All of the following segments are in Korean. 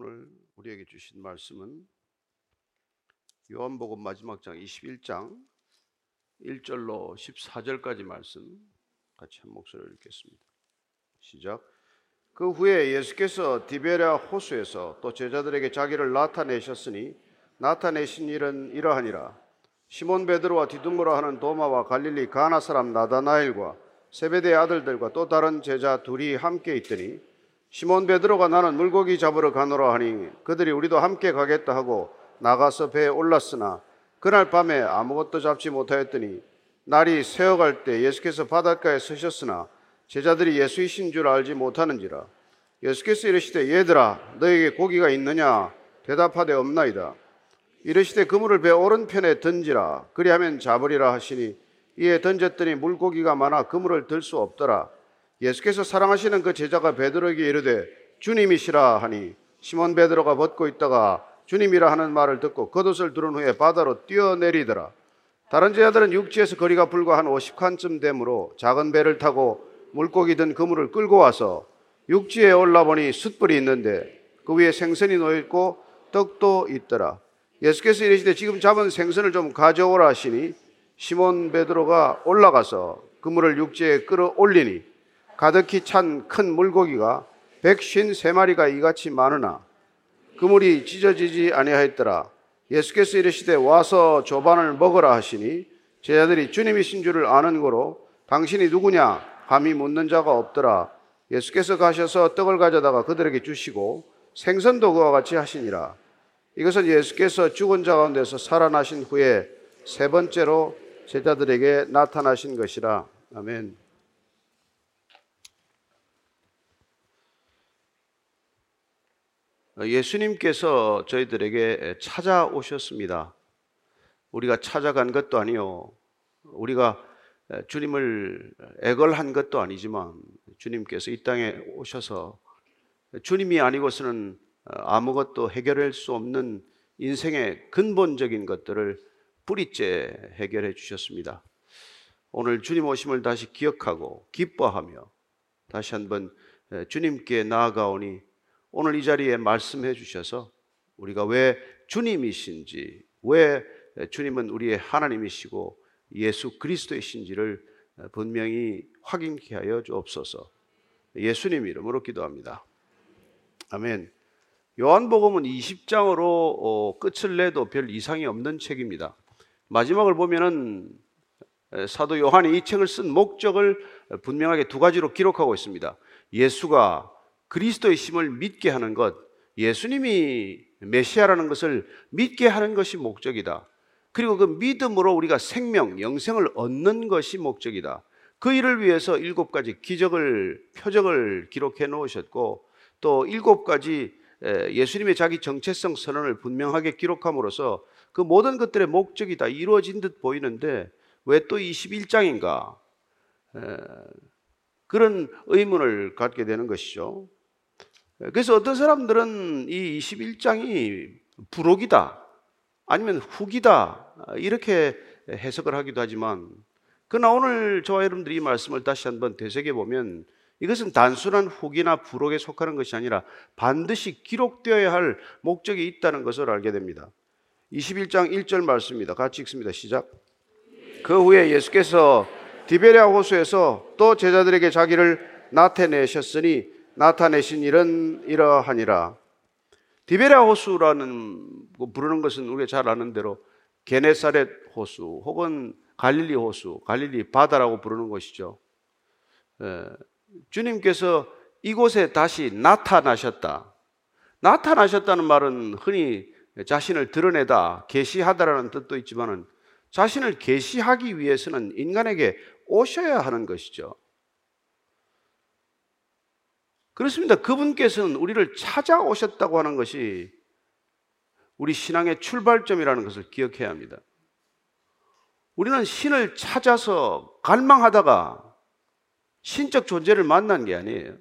오늘 우리에게 주신 말씀은 요한복음 마지막 장 21장 1절로 14절까지 말씀 같이 한 목소리로 읽겠습니다. 시작. 그 후에 예수께서 디베랴 호수에서 또 제자들에게 자기를 나타내셨으니 나타내신 일은 이러하니라. 시몬 베드로와 디두모라 하는 도마와 갈릴리 가나 사람 나다나엘과 세베대 아들들과 또 다른 제자 둘이 함께 있더니 시몬 베드로가 나는 물고기 잡으러 가노라 하니 그들이 우리도 함께 가겠다 하고 나가서 배에 올랐으나 그날 밤에 아무것도 잡지 못하였더니 날이 새어갈 때 예수께서 바닷가에 서셨으나 제자들이 예수이신 줄 알지 못하는지라 예수께서 이르시되 얘들아 너에게 고기가 있느냐? 대답하되 없나이다. 이르시되 그물을 배 오른편에 던지라. 그리하면 잡으리라 하시니 이에 던졌더니 물고기가 많아 그물을 들 수 없더라 예수께서 사랑하시는 그 제자가 베드로에게 이르되 주님이시라 하니 시몬 베드로가 벗고 있다가 주님이라 하는 말을 듣고 겉옷을 두른 후에 바다로 뛰어내리더라. 다른 제자들은 육지에서 거리가 불과 한 50칸쯤 되므로 작은 배를 타고 물고기 든 그물을 끌고 와서 육지에 올라보니 숯불이 있는데 그 위에 생선이 놓여 있고 떡도 있더라. 예수께서 이르시되 지금 잡은 생선을 좀 가져오라 하시니 시몬 베드로가 올라가서 그물을 육지에 끌어올리니 가득히 찬 큰 물고기가 백쉰 세 마리가 이같이 많으나 그물이 찢어지지 아니하였더라. 예수께서 이르시되 와서 조반을 먹으라 하시니 제자들이 주님이신 줄을 아는 거로 당신이 누구냐 감히 묻는 자가 없더라. 예수께서 가셔서 떡을 가져다가 그들에게 주시고 생선도 그와 같이 하시니라. 이것은 예수께서 죽은 자 가운데서 살아나신 후에 세 번째로 제자들에게 나타나신 것이라. 아멘. 예수님께서 저희들에게 찾아오셨습니다. 우리가 찾아간 것도 아니요. 우리가 주님을 애걸한 것도 아니지만 주님께서 이 땅에 오셔서 주님이 아니고서는 아무것도 해결할 수 없는 인생의 근본적인 것들을 뿌리째 해결해 주셨습니다. 오늘 주님 오심을 다시 기억하고 기뻐하며 다시 한번 주님께 나아가오니 오늘 이 자리에 말씀해 주셔서 우리가 왜 주님이신지, 왜 주님은 우리의 하나님이시고 예수 그리스도이신지를 분명히 확인케 하여 주옵소서. 예수님 이름으로 기도합니다. 아멘. 요한복음은 20장으로 어, 끝을 내도 별 이상이 없는 책입니다. 마지막을 보면은 사도 요한이 이 책을 쓴 목적을 분명하게 두 가지로 기록하고 있습니다. 예수가 그리스도의 심을 믿게 하는 것, 예수님이 메시아라는 것을 믿게 하는 것이 목적이다. 그리고 그 믿음으로 우리가 생명, 영생을 얻는 것이 목적이다. 그 일을 위해서 일곱 가지 기적을, 표적을 기록해 놓으셨고 또 일곱 가지 예수님의 자기 정체성 선언을 분명하게 기록함으로써 그 모든 것들의 목적이 다 이루어진 듯 보이는데 왜 또 21장인가? 그런 의문을 갖게 되는 것이죠. 그래서 어떤 사람들은 이 21장이 부록이다 아니면 후기다 이렇게 해석을 하기도 하지만 그러나 오늘 저와 여러분들이 이 말씀을 다시 한번 되새겨 보면 이것은 단순한 후기나 부록에 속하는 것이 아니라 반드시 기록되어야 할 목적이 있다는 것을 알게 됩니다. 21장 1절 말씀입니다. 같이 읽습니다. 시작. 그 후에 예수께서 디베랴 호수에서 또 제자들에게 자기를 나타내셨으니 나타내신 일은 이러하니라. 디베랴 호수라는 부르는 것은 우리가 잘 아는 대로 게네사렛 호수 혹은 갈릴리 호수, 갈릴리 바다라고 부르는 것이죠. 에, 주님께서 이곳에 다시 나타나셨다. 나타나셨다는 말은 흔히 자신을 드러내다, 계시하다라는 뜻도 있지만은 자신을 계시하기 위해서는 인간에게 오셔야 하는 것이죠. 그렇습니다. 그분께서는 우리를 찾아오셨다고 하는 것이 우리 신앙의 출발점이라는 것을 기억해야 합니다. 우리는 신을 찾아서 갈망하다가 신적 존재를 만난 게 아니에요.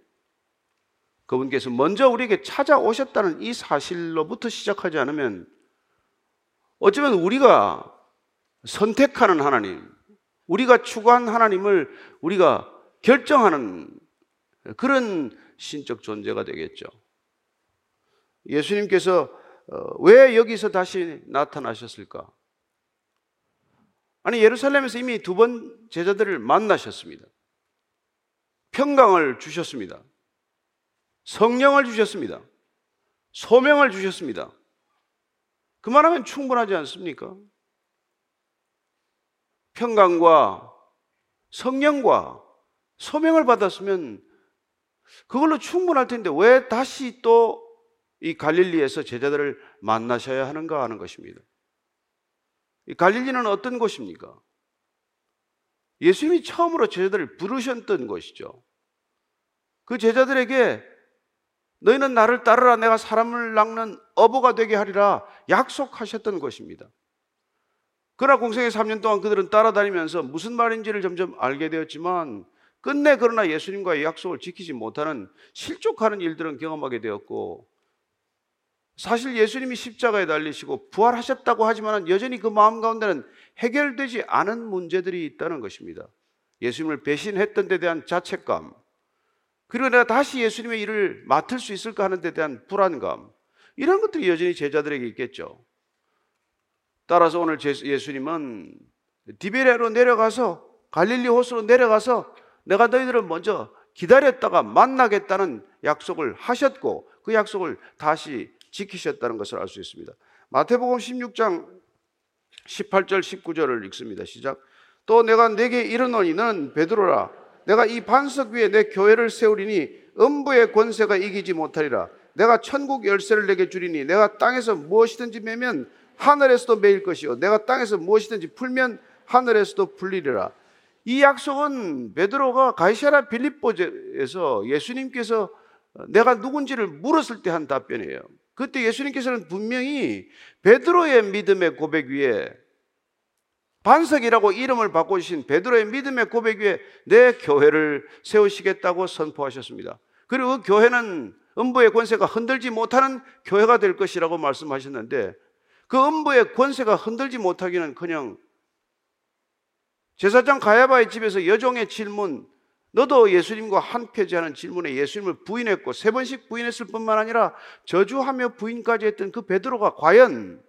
그분께서 먼저 우리에게 찾아오셨다는 이 사실로부터 시작하지 않으면 어쩌면 우리가 선택하는 하나님, 우리가 추구한 하나님을 우리가 결정하는 그런 신적 존재가 되겠죠. 예수님께서 어, 왜 여기서 다시 나타나셨을까? 아니 예루살렘에서 이미 두 번 제자들을 만나셨습니다. 평강을 주셨습니다. 성령을 주셨습니다. 소명을 주셨습니다. 그만하면 충분하지 않습니까? 평강과 성령과 소명을 받았으면 그걸로 충분할 텐데 왜 다시 또 이 갈릴리에서 제자들을 만나셔야 하는가 하는 것입니다. 이 갈릴리는 어떤 곳입니까? 예수님이 처음으로 제자들을 부르셨던 곳이죠. 그 제자들에게 너희는 나를 따르라 내가 사람을 낚는 어부가 되게 하리라 약속하셨던 것입니다. 그러나 공생의 3년 동안 그들은 따라다니면서 무슨 말인지를 점점 알게 되었지만 끝내 그러나 예수님과의 약속을 지키지 못하는 실족하는 일들은 경험하게 되었고 사실 예수님이 십자가에 달리시고 부활하셨다고 하지만 여전히 그 마음 가운데는 해결되지 않은 문제들이 있다는 것입니다. 예수님을 배신했던 데 대한 자책감, 그리고 내가 다시 예수님의 일을 맡을 수 있을까 하는 데 대한 불안감, 이런 것들이 여전히 제자들에게 있겠죠. 따라서 오늘 예수님은 디베레로 내려가서 갈릴리 호수로 내려가서 내가 너희들을 먼저 기다렸다가 만나겠다는 약속을 하셨고 그 약속을 다시 지키셨다는 것을 알 수 있습니다. 마태복음 16장 18절 19절을 읽습니다. 시작. 또 내가 내게 이르노니 너는 베드로라 내가 이 반석 위에 내 교회를 세우리니 음부의 권세가 이기지 못하리라. 내가 천국 열쇠를 내게 주리니 내가 땅에서 무엇이든지 매면 하늘에서도 매일 것이요 내가 땅에서 무엇이든지 풀면 하늘에서도 풀리리라. 이 약속은 베드로가 가이사라 빌립보에서 예수님께서 내가 누군지를 물었을 때 한 답변이에요. 그때 예수님께서는 분명히 베드로의 믿음의 고백 위에 반석이라고 이름을 바꿔주신 베드로의 믿음의 고백 위에 내 교회를 세우시겠다고 선포하셨습니다. 그리고 그 교회는 음부의 권세가 흔들지 못하는 교회가 될 것이라고 말씀하셨는데 그 음부의 권세가 흔들지 못하기는 그냥 제사장 가야바의 집에서 여종의 질문 너도 예수님과 한 표지하는 질문에 예수님을 부인했고 세 번씩 부인했을 뿐만 아니라 저주하며 부인까지 했던 그 베드로가 과연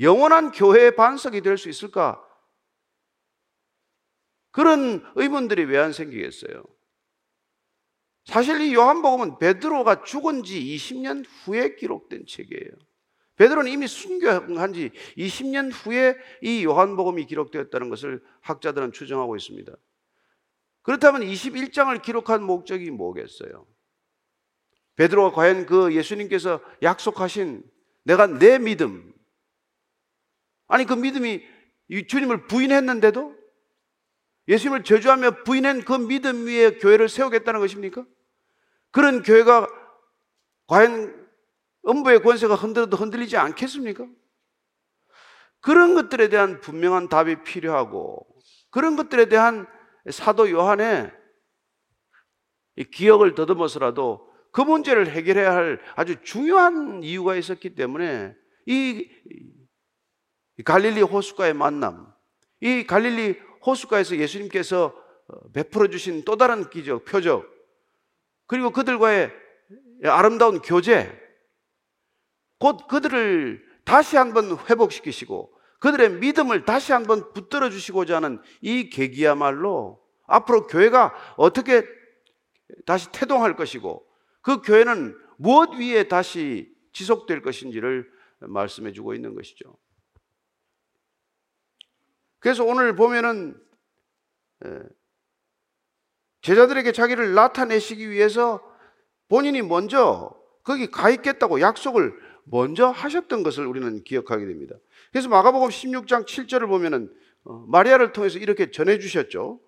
영원한 교회의 반석이 될 수 있을까? 그런 의문들이 왜 안 생기겠어요? 사실 이 요한복음은 베드로가 죽은 지 20년 후에 기록된 책이에요. 베드로는 이미 순교한 지 20년 후에 이 요한복음이 기록되었다는 것을 학자들은 추정하고 있습니다. 그렇다면 21장을 기록한 목적이 뭐겠어요? 베드로가 과연 그 예수님께서 약속하신 내가 내 믿음 아니 그 믿음이 주님을 부인했는데도 예수님을 저주하며 부인한 그 믿음 위에 교회를 세우겠다는 것입니까? 그런 교회가 과연 음부의 권세가 흔들어도 흔들리지 않겠습니까? 그런 것들에 대한 분명한 답이 필요하고 그런 것들에 대한 사도 요한의 기억을 더듬어서라도 그 문제를 해결해야 할 아주 중요한 이유가 있었기 때문에 이 갈릴리 호수가의 만남, 이 갈릴리 호수가에서 예수님께서 어, 베풀어 주신 또 다른 기적, 표적, 그리고 그들과의 아름다운 교제, 곧 그들을 다시 한번 회복시키시고 그들의 믿음을 다시 한번 붙들어 주시고자 하는 이 계기야말로 앞으로 교회가 어떻게 다시 태동할 것이고 그 교회는 무엇 위에 다시 지속될 것인지를 말씀해 주고 있는 것이죠. 그래서 오늘 보면은 제자들에게 자기를 나타내시기 위해서 본인이 먼저 거기 가 있겠다고 약속을 먼저 하셨던 것을 우리는 기억하게 됩니다. 그래서 마가복음 16장 7절을 보면은 어, 마리아를 통해서 이렇게 전해 주셨죠.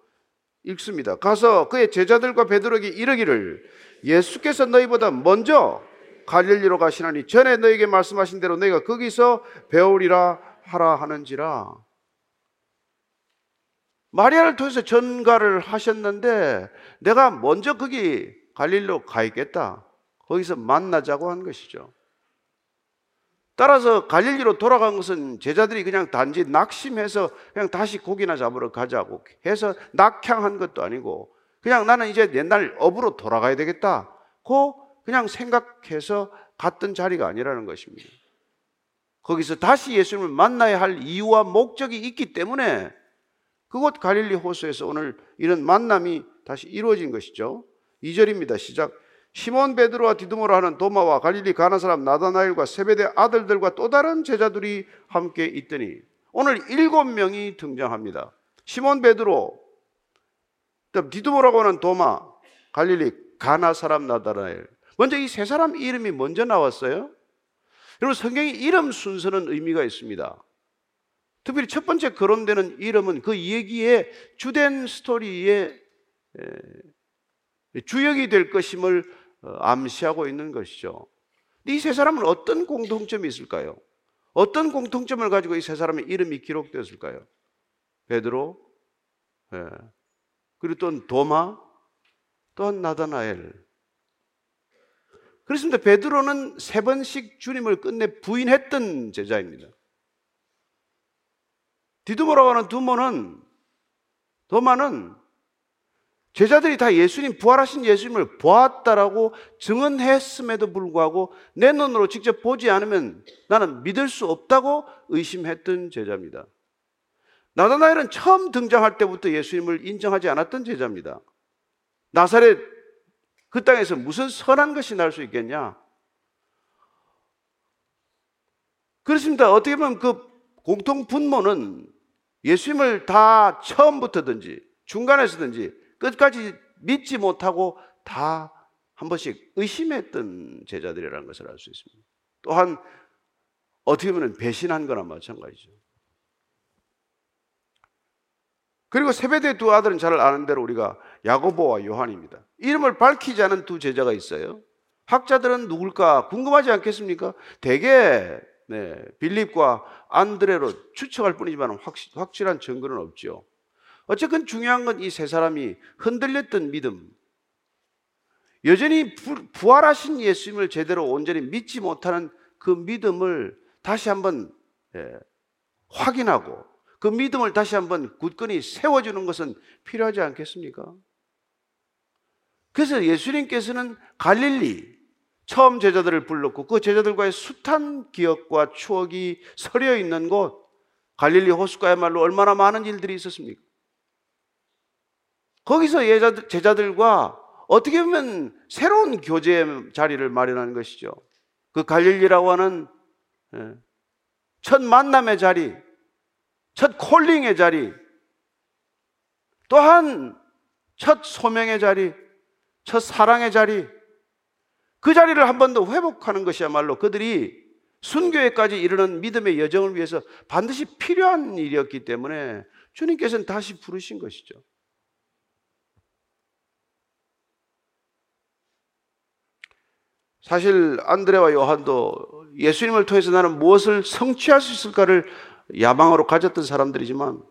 읽습니다. 가서 그의 제자들과 베드로에게 이르기를 예수께서 너희보다 먼저 갈릴리로 가시나니 전에 너에게 말씀하신 대로 너희가 거기서 배우리라 하라 하는지라. 마리아를 통해서 전가를 하셨는데 내가 먼저 거기 갈릴리로 가 있겠다. 거기서 만나자고 한 것이죠. 따라서 갈릴리로 돌아간 것은 제자들이 그냥 단지 낙심해서 그냥 다시 고기나 잡으러 가자고 해서 낙향한 것도 아니고 그냥 나는 이제 옛날 업으로 돌아가야 되겠다. 고 그냥 생각해서 갔던 자리가 아니라는 것입니다. 거기서 다시 예수님을 만나야 할 이유와 목적이 있기 때문에 그곳 갈릴리 호수에서 오늘 이런 만남이 다시 이루어진 것이죠. 2절입니다. 시작. 시몬 베드로와 디드모라 하는 도마와 갈릴리 가나 사람 나다나엘과 세베대 아들들과 또 다른 제자들이 함께 있더니 오늘 일곱 명이 등장합니다. 시몬 베드로, 디드모라고 하는 도마, 갈릴리 가나 사람 나다나엘. 먼저 이 세 사람 이름이 먼저 나왔어요. 여러분 성경의 이름 순서는 의미가 있습니다. 특별히 첫 번째 거론되는 이름은 그 얘기의 주된 스토리의 주역이 될 것임을 어, 암시하고 있는 것이죠. 이 세 사람은 어떤 공통점이 있을까요? 어떤 공통점을 가지고 이 세 사람의 이름이 기록되었을까요? 베드로, 예. 그리고 또 도마, 또한 나다나엘. 그렇습니다. 베드로는 세 번씩 주님을 끝내 부인했던 제자입니다. 디두모라고 하는 두모는 도마는 제자들이 다 예수님 부활하신 예수님을 보았다라고 증언했음에도 불구하고 내 눈으로 직접 보지 않으면 나는 믿을 수 없다고 의심했던 제자입니다. 나다나엘은 처음 등장할 때부터 예수님을 인정하지 않았던 제자입니다. 나사렛 그 땅에서 무슨 선한 것이 날 수 있겠냐? 그렇습니다. 어떻게 보면 그 공통 분모는 예수님을 다 처음부터든지 중간에서든지 끝까지 믿지 못하고 다 한 번씩 의심했던 제자들이라는 것을 알 수 있습니다. 또한 어떻게 보면 배신한 거나 마찬가지죠. 그리고 세배대 두 아들은 잘 아는 대로 우리가 야고보와 요한입니다. 이름을 밝히지 않은 두 제자가 있어요. 학자들은 누굴까 궁금하지 않겠습니까? 대개 네, 빌립과 안드레로 추측할 뿐이지만 확실, 확실한 증거는 없죠. 어쨌든 중요한 건 이 세 사람이 흔들렸던 믿음, 여전히 부, 활하신 예수님을 제대로 온전히 믿지 못하는 그 믿음을 다시 한번 예, 확인하고 그 믿음을 다시 한번 굳건히 세워주는 것은 필요하지 않겠습니까? 그래서 예수님께서는 갈릴리 처음 제자들을 불렀고 그 제자들과의 숱한 기억과 추억이 서려 있는 곳 갈릴리 호수가야말로 얼마나 많은 일들이 있었습니까? 거기서 제자들과 어떻게 보면 새로운 교제 자리를 마련하는 것이죠. 그 갈릴리라고 하는 예, 첫 만남의 자리, 첫 콜링의 자리, 또한 첫 소명의 자리, 첫 사랑의 자리, 그 자리를 한 번 더 회복하는 것이야말로 그들이 순교에까지 이르는 믿음의 여정을 위해서 반드시 필요한 일이었기 때문에 주님께서는 다시 부르신 것이죠. 사실 안드레와 요한도 예수님을 통해서 나는 무엇을 성취할 수 있을까를 야망으로 가졌던 사람들이지만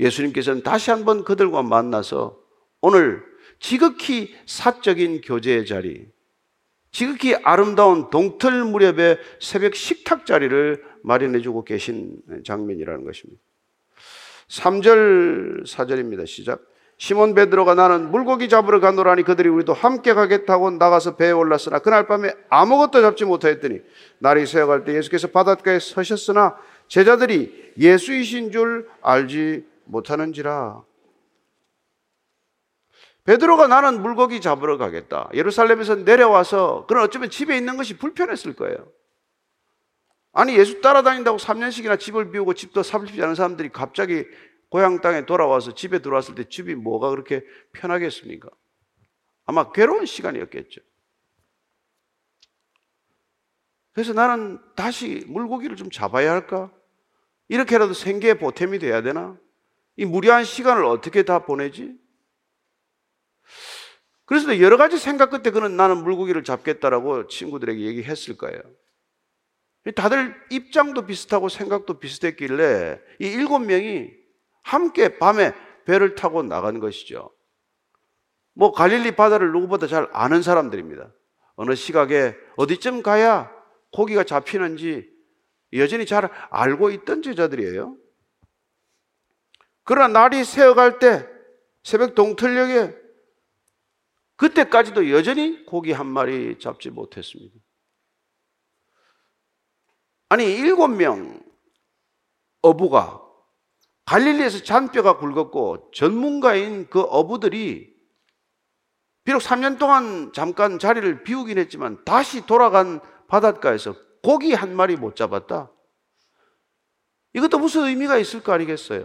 예수님께서는 다시 한번 그들과 만나서 오늘 지극히 사적인 교제의 자리, 지극히 아름다운 동틀 무렵의 새벽 식탁 자리를 마련해 주고 계신 장면이라는 것입니다. 3절 4절입니다. 시작. 시몬 베드로가 나는 물고기 잡으러 가노라니 그들이 우리도 함께 가겠다고 나가서 배에 올랐으나 그날 밤에 아무것도 잡지 못하였더니 날이 새어갈 때 예수께서 바닷가에 서셨으나 제자들이 예수이신 줄 알지 못하는지라. 베드로가 나는 물고기 잡으러 가겠다. 예루살렘에서 내려와서 그런 어쩌면 집에 있는 것이 불편했을 거예요. 아니 예수 따라다닌다고 3년씩이나 집을 비우고 집도 삽입지 않은 사람들이 갑자기 고향 땅에 돌아와서 집에 들어왔을 때 집이 뭐가 그렇게 편하겠습니까? 아마 괴로운 시간이었겠죠. 그래서 나는 다시 물고기를 좀 잡아야 할까? 이렇게라도 생계에 보탬이 돼야 되나? 이 무리한 시간을 어떻게 다 보내지? 그래서 여러 가지 생각 끝에 그는 나는 물고기를 잡겠다라고 친구들에게 얘기했을 거예요. 다들 입장도 비슷하고 생각도 비슷했길래 이 일곱 명이 함께 밤에 배를 타고 나간 것이죠. 뭐 갈릴리 바다를 누구보다 잘 아는 사람들입니다. 어느 시각에 어디쯤 가야 고기가 잡히는지 여전히 잘 알고 있던 제자들이에요. 그러나 날이 새어갈 때 새벽 동틀녘에 그때까지도 여전히 고기 한 마리 잡지 못했습니다. 아니 일곱 명 어부가 갈릴리에서 잔뼈가 굵었고 전문가인 그 어부들이 비록 3년 동안 잠깐 자리를 비우긴 했지만 다시 돌아간 바닷가에서 고기 한 마리 못 잡았다. 이것도 무슨 의미가 있을 거 아니겠어요?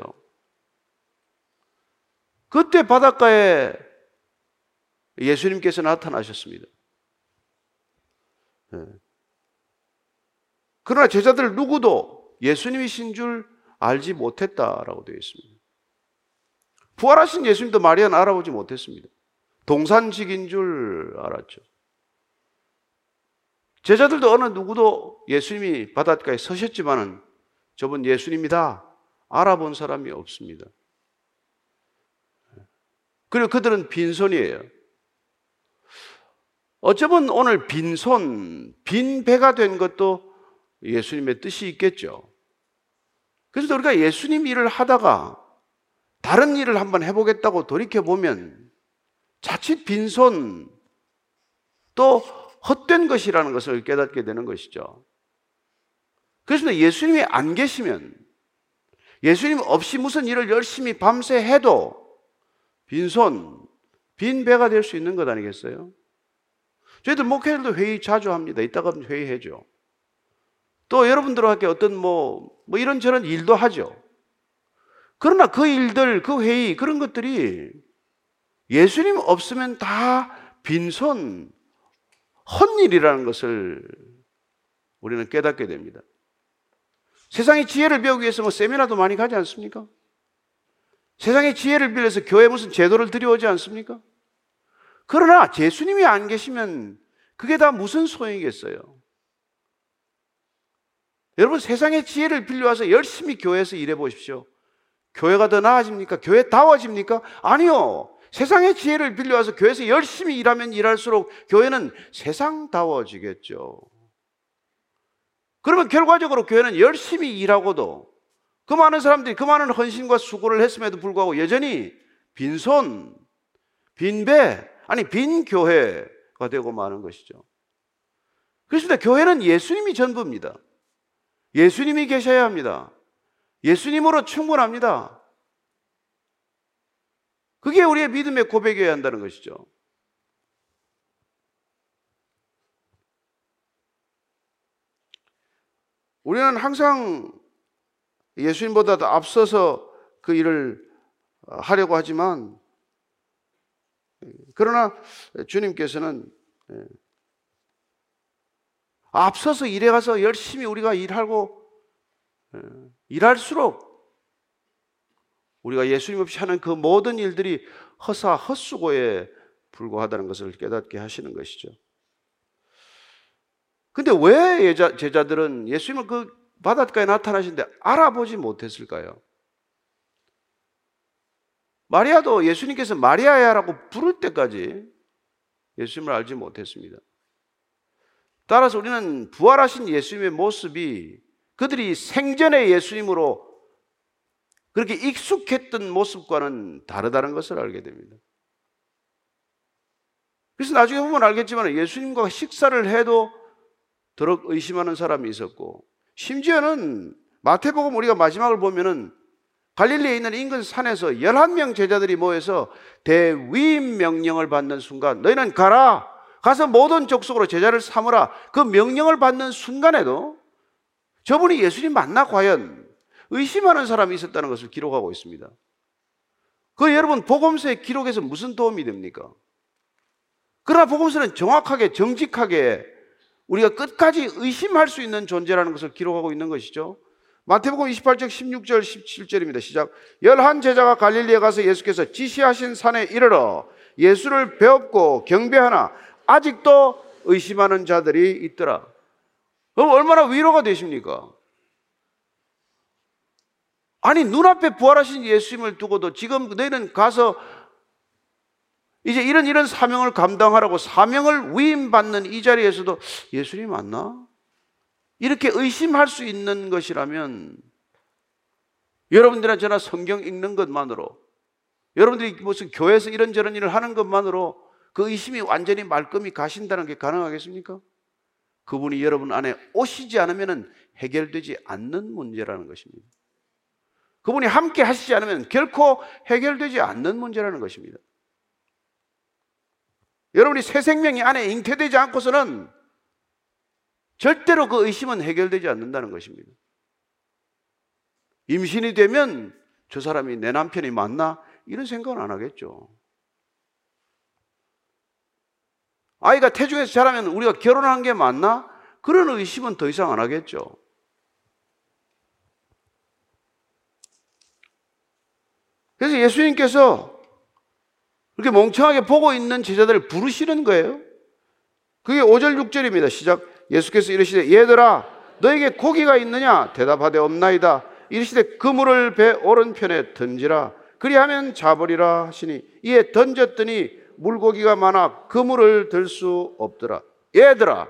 그때 바닷가에 예수님께서 나타나셨습니다. 네. 그러나 제자들 누구도 예수님이신 줄 알지 못했다라고 되어 있습니다. 부활하신 예수님도 마리아는 알아보지 못했습니다. 동산직인 줄 알았죠. 제자들도 어느 누구도 예수님이 바닷가에 서셨지만은 저분 예수님이다 알아본 사람이 없습니다. 그리고 그들은 빈손이에요. 어쩌면 오늘 빈손, 빈 배가 된 것도 예수님의 뜻이 있겠죠. 그래서 우리가 예수님 일을 하다가 다른 일을 한번 해보겠다고 돌이켜보면 자칫 빈손 또 헛된 것이라는 것을 깨닫게 되는 것이죠. 그래서 예수님이 안 계시면 예수님 없이 무슨 일을 열심히 밤새 해도 빈손, 빈 배가 될 수 있는 것 아니겠어요? 저희들 목회들도 회의 자주 합니다. 이따가 회의해죠. 또 여러분들과 함께 어떤 뭐, 뭐 이런저런 일도 하죠. 그러나 그 일들, 그 회의, 그런 것들이 예수님 없으면 다 빈손, 헛일이라는 것을 우리는 깨닫게 됩니다. 세상의 지혜를 배우기 위해서 뭐 세미나도 많이 가지 않습니까? 세상의 지혜를 빌려서 교회 무슨 제도를 들여오지 않습니까? 그러나 예수님이 안 계시면 그게 다 무슨 소용이겠어요? 여러분 세상의 지혜를 빌려와서 열심히 교회에서 일해 보십시오. 교회가 더 나아집니까? 교회다워집니까? 아니요. 세상의 지혜를 빌려와서 교회에서 열심히 일하면 일할수록 교회는 세상다워지겠죠. 그러면 결과적으로 교회는 열심히 일하고도 그 많은 사람들이 그 많은 헌신과 수고를 했음에도 불구하고 여전히 빈손, 빈배, 아니 빈 교회가 되고 마는 것이죠. 그렇습니다. 교회는 예수님이 전부입니다. 예수님이 계셔야 합니다. 예수님으로 충분합니다. 그게 우리의 믿음의 고백이어야 한다는 것이죠. 우리는 항상 예수님보다도 앞서서 그 일을 하려고 하지만 그러나 주님께서는 앞서서 일해 가서 열심히 우리가 일하고 일할수록 우리가 예수님 없이 하는 그 모든 일들이 허사 헛수고에 불과하다는 것을 깨닫게 하시는 것이죠. 근데 왜 제자들은 예수님을 그 바닷가에 나타나신데 알아보지 못했을까요? 마리아도 예수님께서 마리아야라고 부를 때까지 예수님을 알지 못했습니다. 따라서 우리는 부활하신 예수님의 모습이 그들이 생전의 예수님으로 그렇게 익숙했던 모습과는 다르다는 것을 알게 됩니다. 그래서 나중에 보면 알겠지만 예수님과 식사를 해도 더럽 의심하는 사람이 있었고 심지어는 마태복음 우리가 마지막을 보면은 갈릴리에 있는 인근 산에서 11명 제자들이 모여서 대위임 명령을 받는 순간 너희는 가라 가서 모든 족속으로 제자를 삼으라 그 명령을 받는 순간에도 저분이 예수님 만나 과연 의심하는 사람이 있었다는 것을 기록하고 있습니다. 그 여러분 복음서의 기록에서 무슨 도움이 됩니까? 그러나 복음서는 정확하게 정직하게 우리가 끝까지 의심할 수 있는 존재라는 것을 기록하고 있는 것이죠. 마태복음 28장 16절 17절입니다. 시작. 열한 제자가 갈릴리에 가서 예수께서 지시하신 산에 이르러 예수를 배웠고 경배하나 아직도 의심하는 자들이 있더라. 그럼 얼마나 위로가 되십니까? 아니 눈앞에 부활하신 예수님을 두고도 지금 너희는 가서 이제 이런 이런 사명을 감당하라고 사명을 위임받는 이 자리에서도 예수님 맞나? 이렇게 의심할 수 있는 것이라면 여러분들이나 저나 성경 읽는 것만으로 여러분들이 무슨 교회에서 이런저런 일을 하는 것만으로 그 의심이 완전히 말끔히 가신다는 게 가능하겠습니까? 그분이 여러분 안에 오시지 않으면 해결되지 않는 문제라는 것입니다. 그분이 함께 하시지 않으면 결코 해결되지 않는 문제라는 것입니다. 여러분이 새 생명이 안에 잉태되지 않고서는 절대로 그 의심은 해결되지 않는다는 것입니다. 임신이 되면 저 사람이 내 남편이 맞나? 이런 생각은 안 하겠죠. 아이가 태중에서 자라면 우리가 결혼한 게 맞나? 그런 의심은 더 이상 안 하겠죠. 그래서 예수님께서 그렇게 멍청하게 보고 있는 제자들을 부르시는 거예요. 그게 5절, 6절입니다. 시작. 예수께서 이르시되 얘들아 너에게 고기가 있느냐? 대답하되 없나이다. 이르시되 그물을 배 오른편에 던지라. 그리하면 잡으리라 하시니 이에 던졌더니 물고기가 많아 그물을 들 수 없더라. 얘들아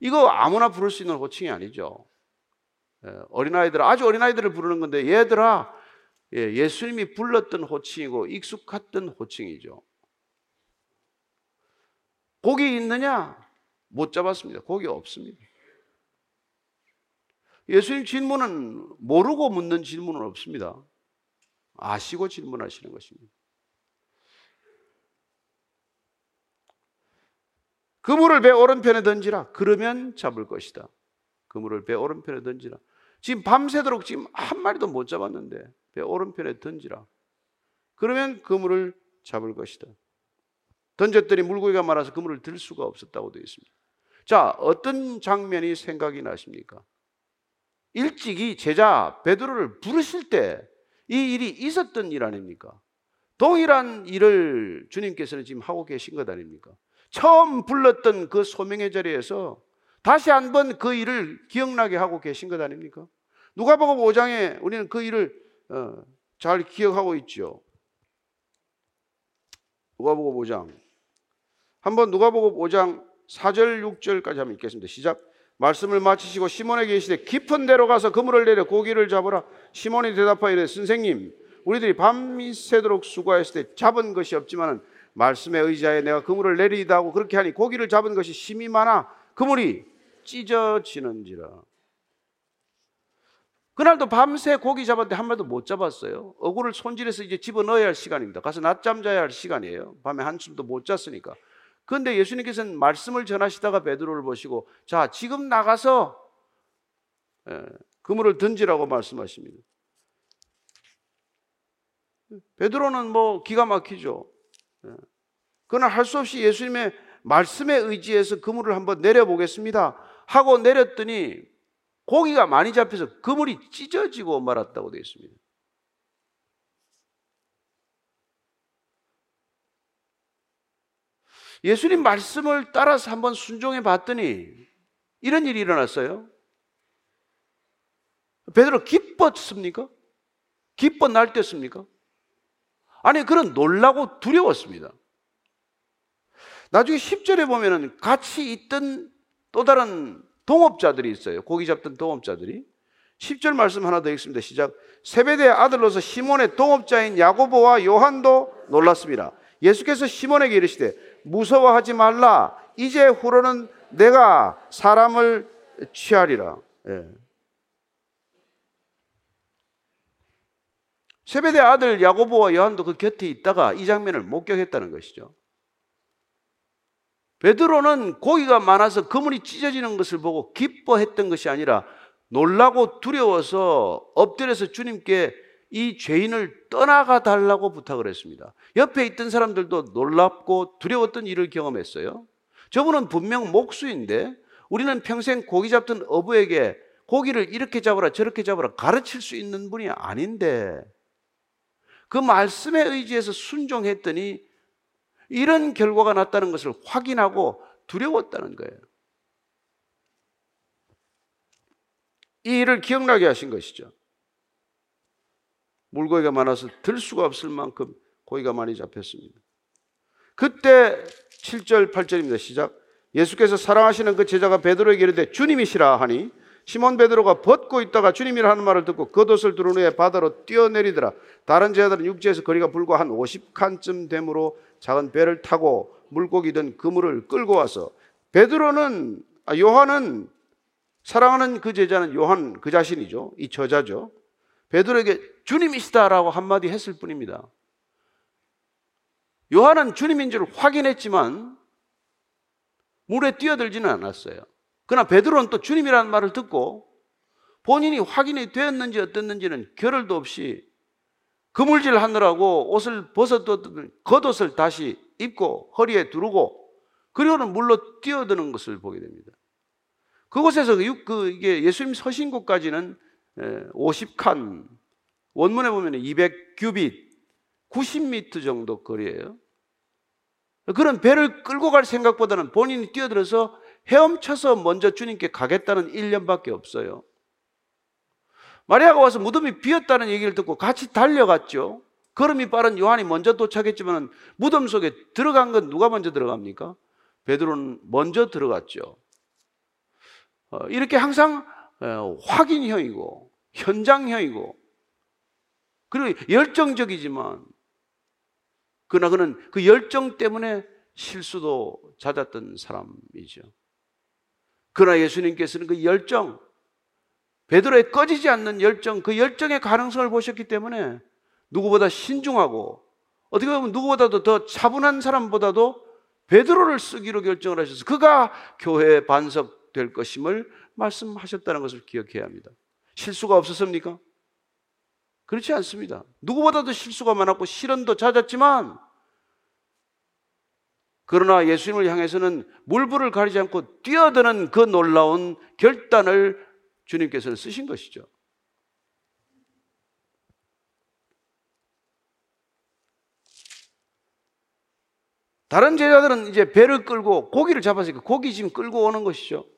이거 아무나 부를 수 있는 호칭이 아니죠. 예, 어린아이들, 아주 어린아이들을 부르는 건데 얘들아 예, 예수님이 불렀던 호칭이고 익숙했던 호칭이죠. 고기 있느냐? 못 잡았습니다. 고기 없습니다. 예수님 질문은 모르고 묻는 질문은 없습니다. 아시고 질문하시는 것입니다. 그물을 배 오른편에 던지라. 그러면 잡을 것이다. 그물을 배 오른편에 던지라. 지금 밤새도록 지금 한 마리도 못 잡았는데 배 오른편에 던지라. 그러면 그물을 잡을 것이다. 던졌더니 물고기가 많아서 그물을 들 수가 없었다고 되어 있습니다. 자, 어떤 장면이 생각이 나십니까? 일찍이 제자 베드로를 부르실 때 이 일이 있었던 일 아닙니까? 동일한 일을 주님께서는 지금 하고 계신 것 아닙니까? 처음 불렀던 그 소명의 자리에서 다시 한번 그 일을 기억나게 하고 계신 것 아닙니까? 누가복음 5장에 우리는 그 일을 어, 잘 기억하고 있죠. 누가복음 5장. 한번 누가복음 5장 4절 6절까지 한번 읽겠습니다. 시작. 말씀을 마치시고 시몬에게 이르시되 깊은 데로 가서 그물을 내려 고기를 잡으라. 시몬이 대답하이되 선생님 우리들이 밤새도록 수고하였을 때 잡은 것이 없지만은 말씀에 의지하여 내가 그물을 내리다 하고 그렇게 하니 고기를 잡은 것이 심이 많아 그물이 찢어지는지라. 그날도 밤새 고기 잡았는데 한 마리도 못 잡았어요. 어구를 손질해서 이제 집어 넣어야 할 시간입니다. 가서 낮잠 자야 할 시간이에요. 밤에 한숨도 못 잤으니까. 그런데 예수님께서는 말씀을 전하시다가 베드로를 보시고 자 지금 나가서 예, 그물을 던지라고 말씀하십니다. 베드로는 뭐 기가 막히죠. 예. 그러나 할 수 없이 예수님의 말씀에 의지해서 그물을 한번 내려보겠습니다. 하고 내렸더니 고기가 많이 잡혀서 그물이 찢어지고 말았다고 되어 있습니다. 예수님 말씀을 따라서 한번 순종해 봤더니 이런 일이 일어났어요. 베드로 기뻤습니까? 기뻐 날뛰었습니까? 아니, 그런 놀라고 두려웠습니다. 나중에 10절에 보면은 같이 있던 또 다른 동업자들이 있어요. 고기 잡던 동업자들이. 10절 말씀 하나 더 읽습니다. 시작. 세베대의 아들로서 시몬의 동업자인 야고보와 요한도 놀랐습니다. 예수께서 시몬에게 이르시되 무서워하지 말라. 이제 후로는 내가 사람을 취하리라. 예. 세베대 아들 야고보와 요한도 그 곁에 있다가 이 장면을 목격했다는 것이죠. 베드로는 고기가 많아서 그물이 찢어지는 것을 보고 기뻐했던 것이 아니라 놀라고 두려워서 엎드려서 주님께 이 죄인을 떠나가 달라고 부탁을 했습니다. 옆에 있던 사람들도 놀랍고 두려웠던 일을 경험했어요. 저분은 분명 목수인데 우리는 평생 고기 잡던 어부에게 고기를 이렇게 잡으라 저렇게 잡으라 가르칠 수 있는 분이 아닌데 그 말씀에 의지해서 순종했더니 이런 결과가 났다는 것을 확인하고 두려웠다는 거예요. 이 일을 기억나게 하신 것이죠. 물고기가 많아서 들 수가 없을 만큼 고기가 많이 잡혔습니다. 그때 7절, 8절입니다. 시작. 예수께서 사랑하시는 그 제자가 베드로에게 이르되 주님이시라 하니 시몬 베드로가 벗고 있다가 주님이라 하는 말을 듣고 겉옷을 두른 후에 바다로 뛰어내리더라. 다른 제자들은 육지에서 거리가 불과 한 50칸쯤 되므로 작은 배를 타고 물고기 든 그물을 끌고 와서 베드로는 아, 요한은 사랑하는 그 제자는 요한 그 자신이죠. 이 저자죠. 베드로에게 주님이시다라고 한마디 했을 뿐입니다. 요한은 주님인 줄 확인했지만 물에 뛰어들지는 않았어요. 그러나 베드로는 또 주님이라는 말을 듣고 본인이 확인이 되었는지 어땠는지는 결을도 없이 그물질 하느라고 옷을 벗었던 겉옷을 다시 입고 허리에 두르고 그리고는 물로 뛰어드는 것을 보게 됩니다. 그곳에서 그, 그 이게 예수님 서신 곳까지는 50칸 원문에 보면 200규빗 90m 정도 거리예요. 그런 배를 끌고 갈 생각보다는 본인이 뛰어들어서 헤엄쳐서 먼저 주님께 가겠다는 일념밖에 없어요. 마리아가 와서 무덤이 비었다는 얘기를 듣고 같이 달려갔죠. 걸음이 빠른 요한이 먼저 도착했지만 무덤 속에 들어간 건 누가 먼저 들어갑니까? 베드로는 먼저 들어갔죠. 어, 이렇게 항상 어, 확인형이고 현장형이고 그리고 열정적이지만 그러나 그는 그 열정 때문에 실수도 잦았던 사람이죠. 그러나 예수님께서는 그 열정, 베드로의 꺼지지 않는 열정, 그 열정의 가능성을 보셨기 때문에 누구보다 신중하고 어떻게 보면 누구보다도 더 차분한 사람보다도 베드로를 쓰기로 결정을 하셔서 그가 교회에 반석 될 것임을 말씀하셨다는 것을 기억해야 합니다. 실수가 없었습니까? 그렇지 않습니다. 누구보다도 실수가 많았고 실언도 잦았지만 그러나 예수님을 향해서는 물불을 가리지 않고 뛰어드는 그 놀라운 결단을 주님께서는 쓰신 것이죠. 다른 제자들은 이제 배를 끌고 고기를 잡았으니까 고기 지금 끌고 오는 것이죠.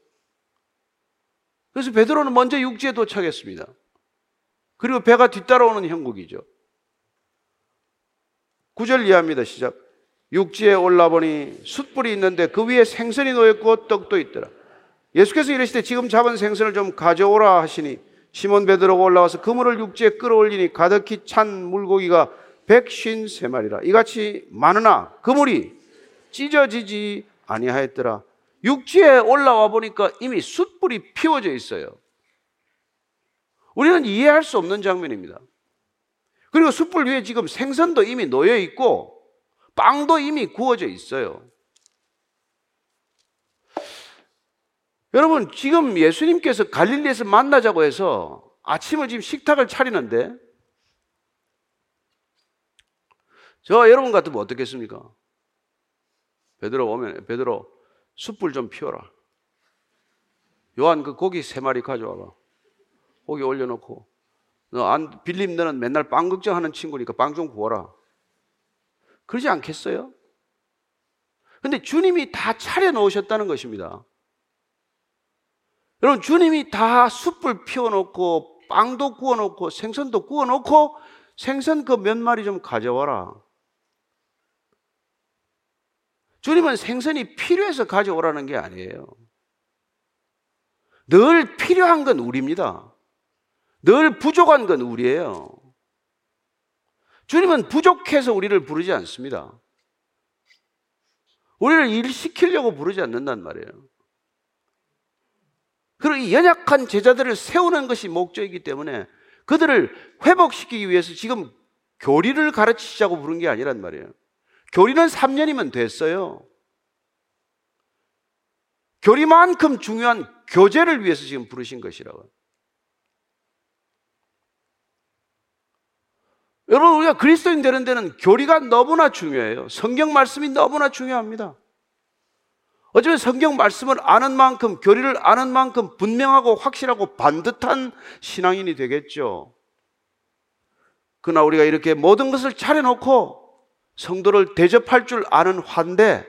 그래서 베드로는 먼저 육지에 도착했습니다. 그리고 배가 뒤따라오는 형국이죠. 구절 이해합니다. 시작. 육지에 올라보니 숯불이 있는데 그 위에 생선이 놓였고 떡도 있더라. 예수께서 이르시되 지금 잡은 생선을 좀 가져오라 하시니 시몬 베드로가 올라와서 그물을 육지에 끌어올리니 가득히 찬 물고기가 백쉰 세 마리라. 이같이 많으나 그물이 찢어지지 아니하였더라. 육지에 올라와 보니까 이미 숯불이 피워져 있어요. 우리는 이해할 수 없는 장면입니다. 그리고 숯불 위에 지금 생선도 이미 놓여 있고 빵도 이미 구워져 있어요. 여러분, 지금 예수님께서 갈릴리에서 만나자고 해서 아침을 지금 식탁을 차리는데 저 여러분 같으면 어떻겠습니까? 베드로 오면 베드로 숯불 좀 피워라. 요한 그 고기 세 마리 가져와봐. 고기 올려놓고 너 안 빌림 너는 맨날 빵 걱정하는 친구니까 빵 좀 구워라. 그러지 않겠어요? 근데 주님이 다 차려 놓으셨다는 것입니다. 여러분, 주님이 다 숯불 피워놓고, 빵도 구워놓고, 생선도 구워놓고, 생선 그 몇 마리 좀 가져와라. 주님은 생선이 필요해서 가져오라는 게 아니에요. 늘 필요한 건 우리입니다. 늘 부족한 건 우리예요. 주님은 부족해서 우리를 부르지 않습니다. 우리를 일시키려고 부르지 않는단 말이에요. 그리고 이 연약한 제자들을 세우는 것이 목적이기 때문에 그들을 회복시키기 위해서 지금 교리를 가르치자고 부른 게 아니란 말이에요. 교리는 3년이면 됐어요. 교리만큼 중요한 교제를 위해서 지금 부르신 것이라고. 여러분, 우리가 그리스도인 되는 데는 교리가 너무나 중요해요. 성경 말씀이 너무나 중요합니다. 어쩌면 성경 말씀을 아는 만큼, 교리를 아는 만큼 분명하고 확실하고 반듯한 신앙인이 되겠죠. 그러나 우리가 이렇게 모든 것을 차려놓고 성도를 대접할 줄 아는 환대,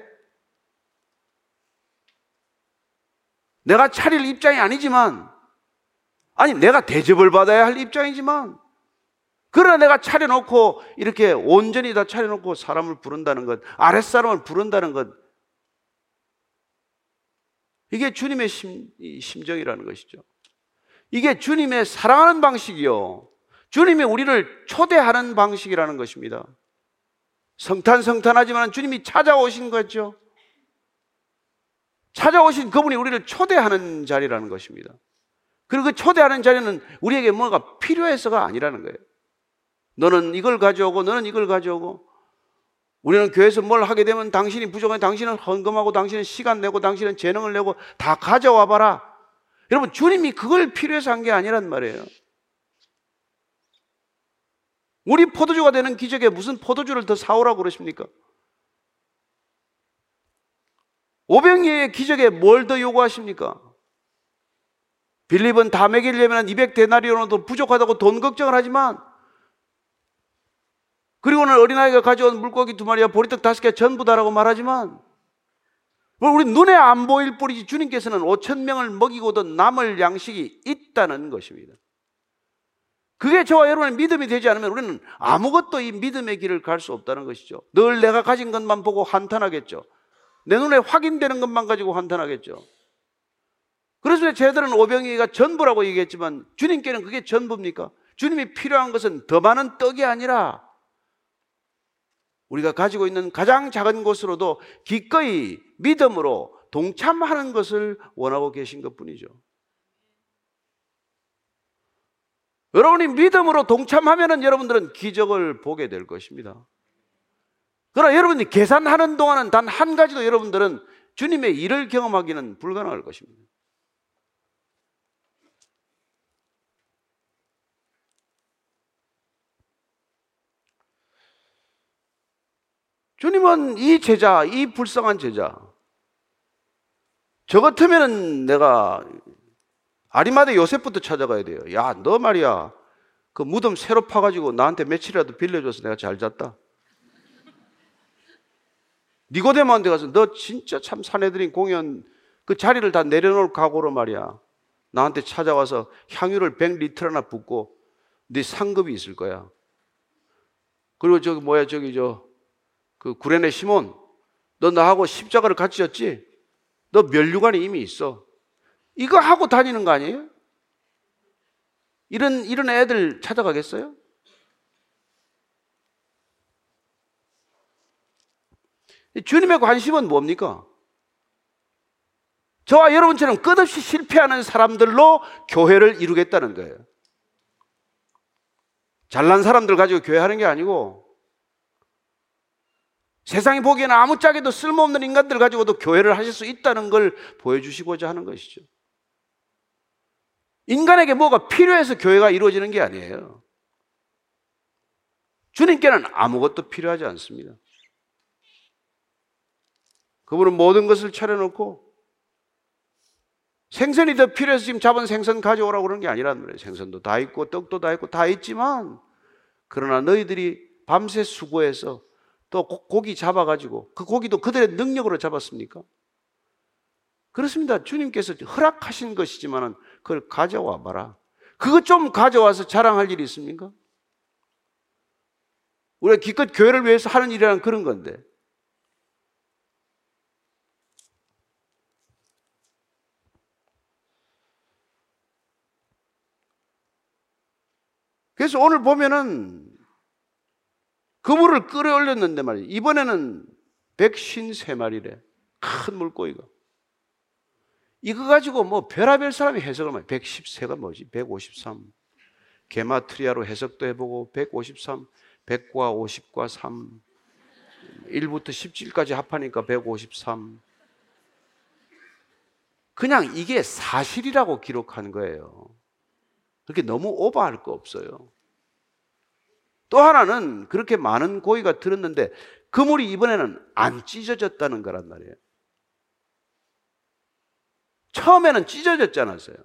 내가 차릴 입장이 아니지만, 아니, 내가 대접을 받아야 할 입장이지만, 그러나 내가 차려놓고 이렇게 온전히 다 차려놓고 사람을 부른다는 것, 아랫사람을 부른다는 것, 이게 주님의 심, 심정이라는 것이죠. 이게 주님의 사랑하는 방식이요. 주님이 우리를 초대하는 방식이라는 것입니다. 성탄 성탄하지만 주님이 찾아오신 거죠. 찾아오신 그분이 우리를 초대하는 자리라는 것입니다. 그리고 그 초대하는 자리는 우리에게 뭔가 필요해서가 아니라는 거예요. 너는 이걸 가져오고 너는 이걸 가져오고 우리는 교회에서 뭘 하게 되면 당신이 부족해 당신은 헌금하고 당신은 시간 내고 당신은 재능을 내고 다 가져와 봐라. 여러분 주님이 그걸 필요해서 한 게 아니란 말이에요. 우리 포도주가 되는 기적에 무슨 포도주를 더 사오라고 그러십니까? 오병이의 기적에 뭘 더 요구하십니까? 빌립은 다 먹이려면 200 데나리온도 부족하다고 돈 걱정을 하지만 그리고는 어린아이가 가져온 물고기 두 마리와 보리떡 다섯 개 전부 다라고 말하지만 뭐 우리 눈에 안 보일 뿐이지 주님께서는 5천 명을 먹이고도 남을 양식이 있다는 것입니다. 그게 저와 여러분의 믿음이 되지 않으면 우리는 아무것도 이 믿음의 길을 갈 수 없다는 것이죠. 늘 내가 가진 것만 보고 한탄하겠죠. 내 눈에 확인되는 것만 가지고 한탄하겠죠. 그래서 제들은 오병이가 전부라고 얘기했지만 주님께는 그게 전부입니까? 주님이 필요한 것은 더 많은 떡이 아니라 우리가 가지고 있는 가장 작은 것으로도 기꺼이 믿음으로 동참하는 것을 원하고 계신 것 뿐이죠. 여러분이 믿음으로 동참하면 여러분들은 기적을 보게 될 것입니다. 그러나 여러분이 계산하는 동안은 단 한 가지도 여러분들은 주님의 일을 경험하기는 불가능할 것입니다. 주님은 이 제자, 이 불쌍한 제자, 저 같으면 내가 아리마대 요셉부터 찾아가야 돼요. 야, 너 말이야. 그 무덤 새로 파가지고 나한테 며칠이라도 빌려줘서 내가 잘 잤다. 니고데모한테 가서 너 진짜 참 사내들인 공연 그 자리를 다 내려놓을 각오로 말이야. 나한테 찾아와서 향유를 100리터나 붓고 네 상급이 있을 거야. 그리고 저기 뭐야 저기 저 그 구레네 시몬, 너 나하고 십자가를 같이 졌지? 너 멸류관이 이미 있어. 이거 하고 다니는 거 아니에요? 이런, 이런 애들 찾아가겠어요? 주님의 관심은 뭡니까? 저와 여러분처럼 끝없이 실패하는 사람들로 교회를 이루겠다는 거예요. 잘난 사람들 가지고 교회 하는 게 아니고 세상이 보기에는 아무짝에도 쓸모없는 인간들 가지고도 교회를 하실 수 있다는 걸 보여주시고자 하는 것이죠. 인간에게 뭐가 필요해서 교회가 이루어지는 게 아니에요. 주님께는 아무것도 필요하지 않습니다. 그분은 모든 것을 차려놓고 생선이 더 필요해서 지금 잡은 생선 가져오라고 그러는 게 아니란 말이에요. 생선도 다 있고 떡도 다 있고 다 있지만 그러나 너희들이 밤새 수고해서 또 고기 잡아가지고 그 고기도 그들의 능력으로 잡았습니까? 그렇습니다. 주님께서 허락하신 것이지만 그걸 가져와 봐라. 그거 좀 가져와서 자랑할 일이 있습니까? 우리가 기껏 교회를 위해서 하는 일이란 그런 건데. 그래서 오늘 보면은 그물을 끌어올렸는데 말이에요. 이번에는 153마리래. 큰 물고기가. 이거 가지고 뭐 별하별 사람이 해석을 많이 113가 뭐지? 153. 게마트리아로 해석도 해보고 153, 100과 50과 3. 1부터 17까지 합하니까 153. 그냥 이게 사실이라고 기록한 거예요. 그렇게 너무 오버할 거 없어요. 또 하나는 그렇게 많은 고기가 들었는데 그물이 이번에는 안 찢어졌다는 거란 말이에요. 처음에는 찢어졌지 않았어요.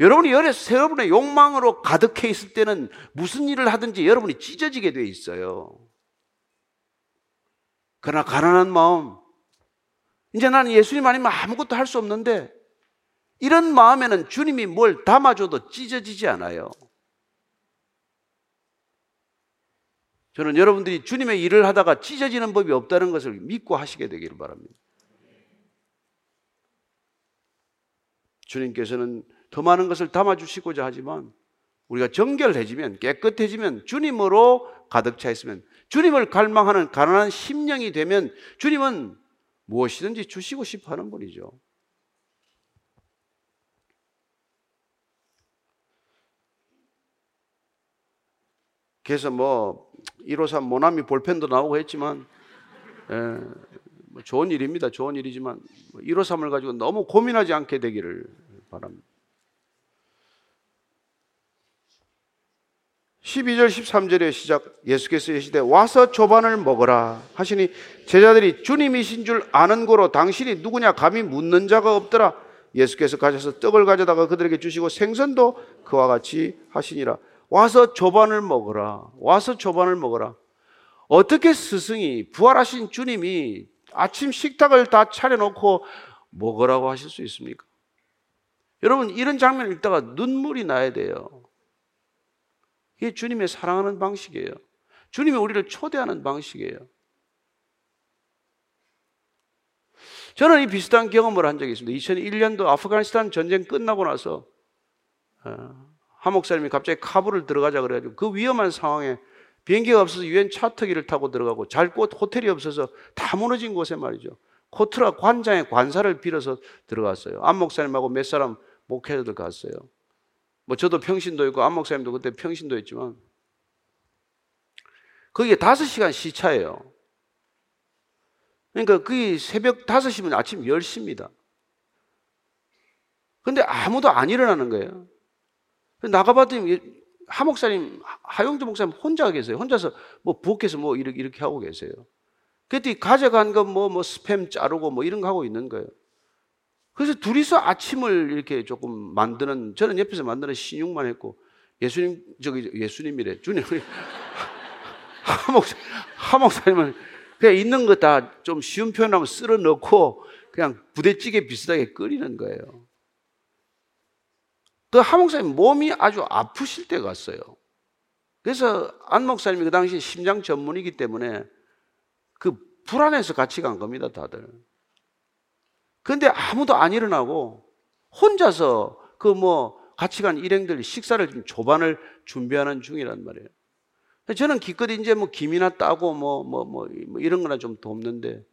여러분이 열에서 여러분의 욕망으로 가득해 있을 때는 무슨 일을 하든지 여러분이 찢어지게 돼 있어요. 그러나 가난한 마음, 이제 나는 예수님 아니면 아무것도 할 수 없는데 이런 마음에는 주님이 뭘 담아줘도 찢어지지 않아요. 저는 여러분들이 주님의 일을 하다가 찢어지는 법이 없다는 것을 믿고 하시게 되기를 바랍니다. 주님께서는 더 많은 것을 담아주시고자 하지만 우리가 정결해지면 깨끗해지면 주님으로 가득 차 있으면 주님을 갈망하는 가난한 심령이 되면 주님은 무엇이든지 주시고 싶어 하는 분이죠. 그래서 뭐 153 모나미 볼펜도 나오고 했지만 예, 뭐 좋은 일입니다. 좋은 일이지만 153을 뭐 가지고 너무 고민하지 않게 되기를 바랍니다. 12절 13절의 시작 예수께서 이시되 와서 조반을 먹어라 하시니 제자들이 주님이신 줄 아는 고로 당신이 누구냐 감히 묻는 자가 없더라 예수께서 가셔서 떡을 가져다가 그들에게 주시고 생선도 그와 같이 하시니라 와서 조반을 먹어라 와서 조반을 먹어라 어떻게 스승이 부활하신 주님이 아침 식탁을 다 차려놓고 먹으라고 하실 수 있습니까? 여러분 이런 장면을 읽다가 눈물이 나야 돼요 이게 주님의 사랑하는 방식이에요. 주님이 우리를 초대하는 방식이에요. 저는 이 비슷한 경험을 한 적이 있습니다. 2001년도 아프가니스탄 전쟁 끝나고 나서 어, 한 목사님이 갑자기 카불을 들어가자 그래가지고 그 위험한 상황에 비행기가 없어서 유엔 차트기를 타고 들어가고 잘 곳 호텔이 없어서 다 무너진 곳에 말이죠. 코트라 관장의 관사를 빌어서 들어갔어요. 안 목사님하고 몇 사람 목회자들 갔어요. 뭐 저도 평신도였고 안 목사님도 그때 평신도였지만 거기에 다섯 시간 시차예요. 그러니까 그게 새벽 5시면 아침 10시입니다. 근데 아무도 안 일어나는 거예요. 나가봤더니 하 목사님, 하용주 목사님 혼자 계세요. 혼자서 뭐 부엌에서 뭐 이렇게, 이렇게 하고 계세요. 그랬더니 가져간 거 뭐, 뭐 스팸 자르고 뭐 이런 거 하고 있는 거예요. 그래서 둘이서 아침을 이렇게 조금 만드는 저는 옆에서 만드는 신용만 했고 예수님 저기 예수님이래 주님 하목사 하목사님은 그냥 있는 거 다 좀 쉬운 표현하면 쓸어 넣고 그냥 부대찌개 비슷하게 끓이는 거예요. 그 하목사님 몸이 아주 아프실 때가 왔어요. 그래서 안 목사님이 그 당시 심장 전문이기 때문에 그 불안해서 같이 간 겁니다, 다들. 그런데 아무도 안 일어나고 혼자서 그 뭐 같이 간 일행들 식사를 좀 조반을 준비하는 중이란 말이에요. 저는 기껏 이제 뭐 김이나 따고 뭐, 뭐, 뭐, 뭐 이런 거나 좀 돕는데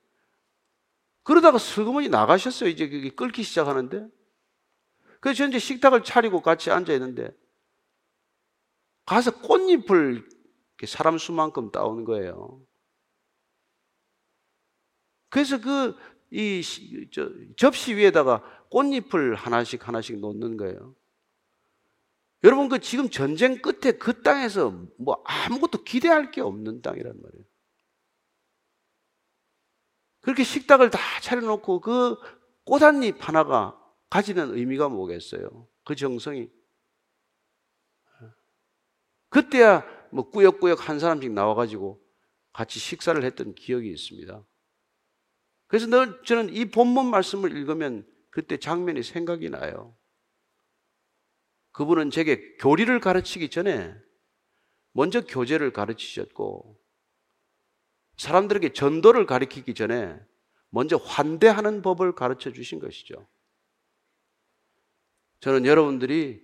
그러다가 슬그머니 나가셨어요. 이제 그게 끓기 시작하는데. 그래서 저 이제 식탁을 차리고 같이 앉아 있는데 가서 꽃잎을 사람 수만큼 따오는 거예요. 그래서 그이 저, 접시 위에다가 꽃잎을 하나씩 하나씩 놓는 거예요. 여러분 그 지금 전쟁 끝에 그 땅에서 뭐 아무것도 기대할 게 없는 땅이란 말이에요. 그렇게 식탁을 다 차려놓고 그 꽃 한 잎 하나가 가지는 의미가 뭐겠어요? 그 정성이. 그때야 뭐 꾸역꾸역 한 사람씩 나와가지고 같이 식사를 했던 기억이 있습니다. 그래서 늘 저는 이 본문 말씀을 읽으면 그때 장면이 생각이 나요. 그분은 제게 교리를 가르치기 전에 먼저 교제를 가르치셨고 사람들에게 전도를 가르치기 전에 먼저 환대하는 법을 가르쳐 주신 것이죠. 저는 여러분들이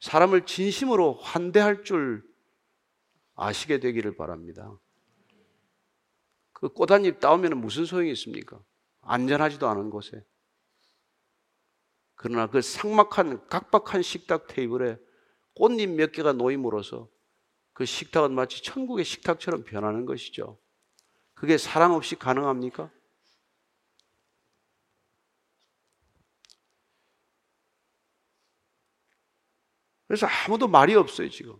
사람을 진심으로 환대할 줄 아시게 되기를 바랍니다. 그 꽃한잎 따오면 무슨 소용이 있습니까? 안전하지도 않은 곳에. 그러나 그 삭막한 각박한 식탁 테이블에 꽃잎 몇 개가 놓임으로써 그 식탁은 마치 천국의 식탁처럼 변하는 것이죠. 그게 사랑 없이 가능합니까? 그래서 아무도 말이 없어요, 지금.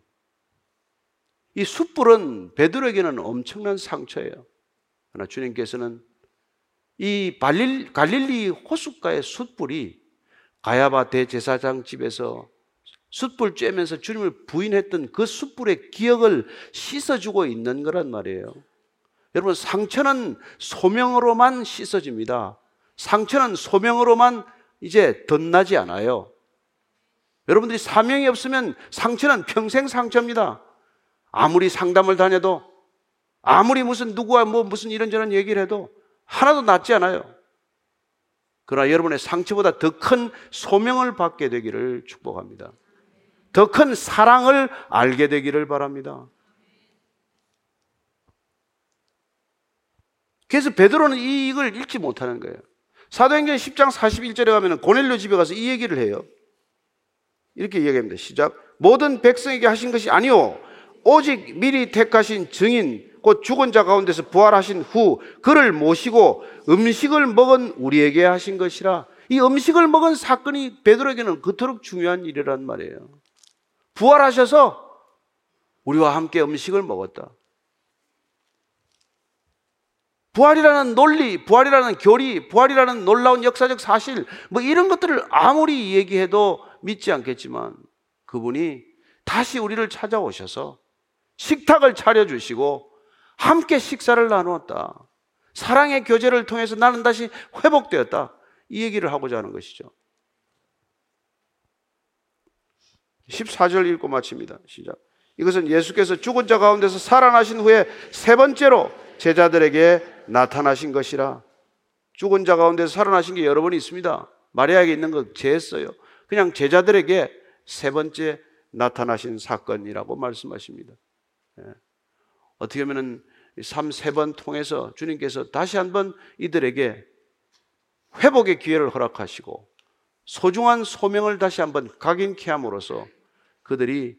이 숯불은 베드로에게는 엄청난 상처예요. 그러나 주님께서는 이 발릴, 갈릴리 호숫가의 숯불이 가야바 대제사장 집에서 숯불 쬐면서 주님을 부인했던 그 숯불의 기억을 씻어주고 있는 거란 말이에요. 여러분, 상처는 소명으로만 씻어집니다. 상처는 소명으로만 이제 덧나지 않아요. 여러분들이 사명이 없으면 상처는 평생 상처입니다. 아무리 상담을 다녀도 아무리 무슨 누구와 뭐 무슨 이런저런 얘기를 해도 하나도 낫지 않아요. 그러나 여러분의 상처보다 더 큰 소명을 받게 되기를 축복합니다. 더 큰 사랑을 알게 되기를 바랍니다. 그래서 베드로는 이 이걸 읽지 못하는 거예요. 사도행전 10장 41절에 가면 고넬료 집에 가서 이 얘기를 해요. 이렇게 이야기합니다. 시작. 모든 백성에게 하신 것이 아니오. 오직 미리 택하신 증인, 곧 죽은 자 가운데서 부활하신 후 그를 모시고 음식을 먹은 우리에게 하신 것이라. 이 음식을 먹은 사건이 베드로에게는 그토록 중요한 일이란 말이에요. 부활하셔서 우리와 함께 음식을 먹었다. 부활이라는 논리, 부활이라는 교리, 부활이라는 놀라운 역사적 사실, 뭐 이런 것들을 아무리 얘기해도 믿지 않겠지만 그분이 다시 우리를 찾아오셔서 식탁을 차려주시고 함께 식사를 나누었다. 사랑의 교제를 통해서 나는 다시 회복되었다. 이 얘기를 하고자 하는 것이죠. 14절 읽고 마칩니다. 시작. 이것은 예수께서 죽은 자 가운데서 살아나신 후에 세 번째로 제자들에게 나타나신 것이라. 죽은 자 가운데서 살아나신 게 여러 번 있습니다. 마리아에게 있는 거 제했어요. 그냥 제자들에게 세 번째 나타나신 사건이라고 말씀하십니다. 예. 어떻게 보면 삶세 번 통해서 주님께서 다시 한번 이들에게 회복의 기회를 허락하시고 소중한 소명을 다시 한번 각인케 함으로써 그들이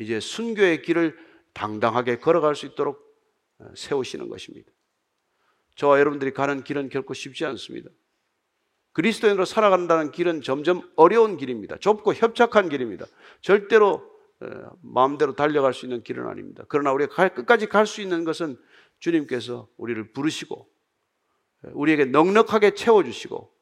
이제 순교의 길을 당당하게 걸어갈 수 있도록 어, 세우시는 것입니다. 저와 여러분들이 가는 길은 결코 쉽지 않습니다. 그리스도인으로 살아간다는 길은 점점 어려운 길입니다. 좁고 협착한 길입니다. 절대로 마음대로 달려갈 수 있는 길은 아닙니다. 그러나 우리가 끝까지 갈 수 있는 것은 주님께서 우리를 부르시고 우리에게 넉넉하게 채워주시고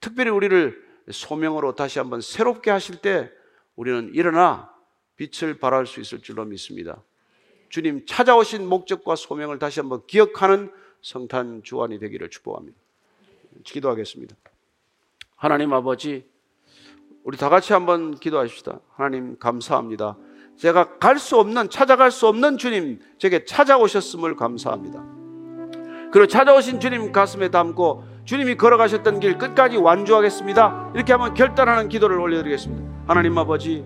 특별히 우리를 소명으로 다시 한번 새롭게 하실 때 우리는 일어나 빛을 발할 수 있을 줄로 믿습니다. 주님 찾아오신 목적과 소명을 다시 한번 기억하는 성탄 주안이 되기를 축복합니다. 기도하겠습니다. 하나님 아버지, 우리 다 같이 한번 기도하십시다. 하나님 감사합니다. 제가 갈 수 없는, 찾아갈 수 없는 주님, 제게 찾아오셨음을 감사합니다. 그리고 찾아오신 주님 가슴에 담고 주님이 걸어가셨던 길 끝까지 완주하겠습니다. 이렇게 한번 결단하는 기도를 올려드리겠습니다. 하나님 아버지,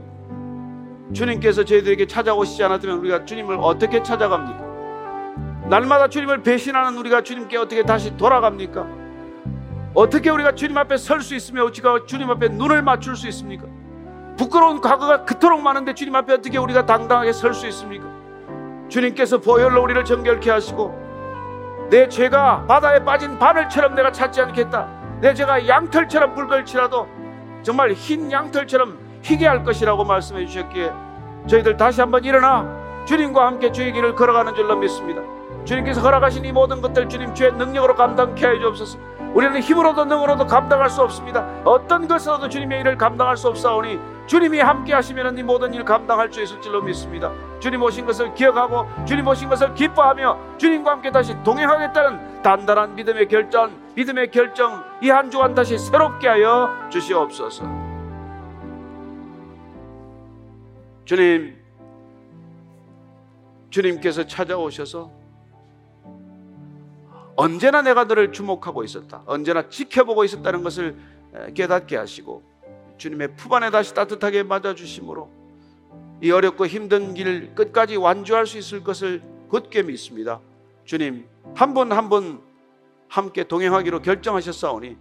주님께서 저희들에게 찾아오시지 않았다면 우리가 주님을 어떻게 찾아갑니까? 날마다 주님을 배신하는 우리가 주님께 어떻게 다시 돌아갑니까? 어떻게 우리가 주님 앞에 설 수 있으며 어찌가 주님 앞에 눈을 맞출 수 있습니까? 부끄러운 과거가 그토록 많은데 주님 앞에 어떻게 우리가 당당하게 설 수 있습니까? 주님께서 보혈로 우리를 정결케 하시고 내 죄가 바다에 빠진 바늘처럼 내가 찾지 않겠다. 내 죄가 양털처럼 붉을지라도 정말 흰 양털처럼 희게 할 것이라고 말씀해 주셨기에 저희들 다시 한번 일어나 주님과 함께 주의 길을 걸어가는 줄로 믿습니다. 주님께서 허락하신 이 모든 것들 주님 주의 능력으로 감당케 하여 주옵소서. 우리는 힘으로도 능으로도 감당할 수 없습니다. 어떤 것으로도 주님의 일을 감당할 수 없사오니 주님이 함께 하시면 이 모든 일 감당할 수 있을 줄로 믿습니다. 주님 오신 것을 기억하고 주님 오신 것을 기뻐하며 주님과 함께 다시 동행하겠다는 단단한 믿음의 결정, 믿음의 결정 이 한 주간 다시 새롭게 하여 주시옵소서. 주님, 주님께서 찾아오셔서 언제나 내가 너를 주목하고 있었다. 언제나 지켜보고 있었다는 것을 깨닫게 하시고 주님의 품 안에 다시 따뜻하게 맞아 주심으로 이 어렵고 힘든 길 끝까지 완주할 수 있을 것을 굳게 믿습니다. 주님 한 분 한 분 함께 동행하기로 결정하셨사오니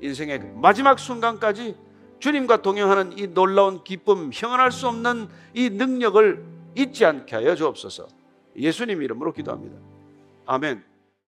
인생의 마지막 순간까지 주님과 동행하는 이 놀라운 기쁨, 형언할 수 없는 이 능력을 잊지 않게 하여 주옵소서. 예수님 이름으로 기도합니다. 아멘.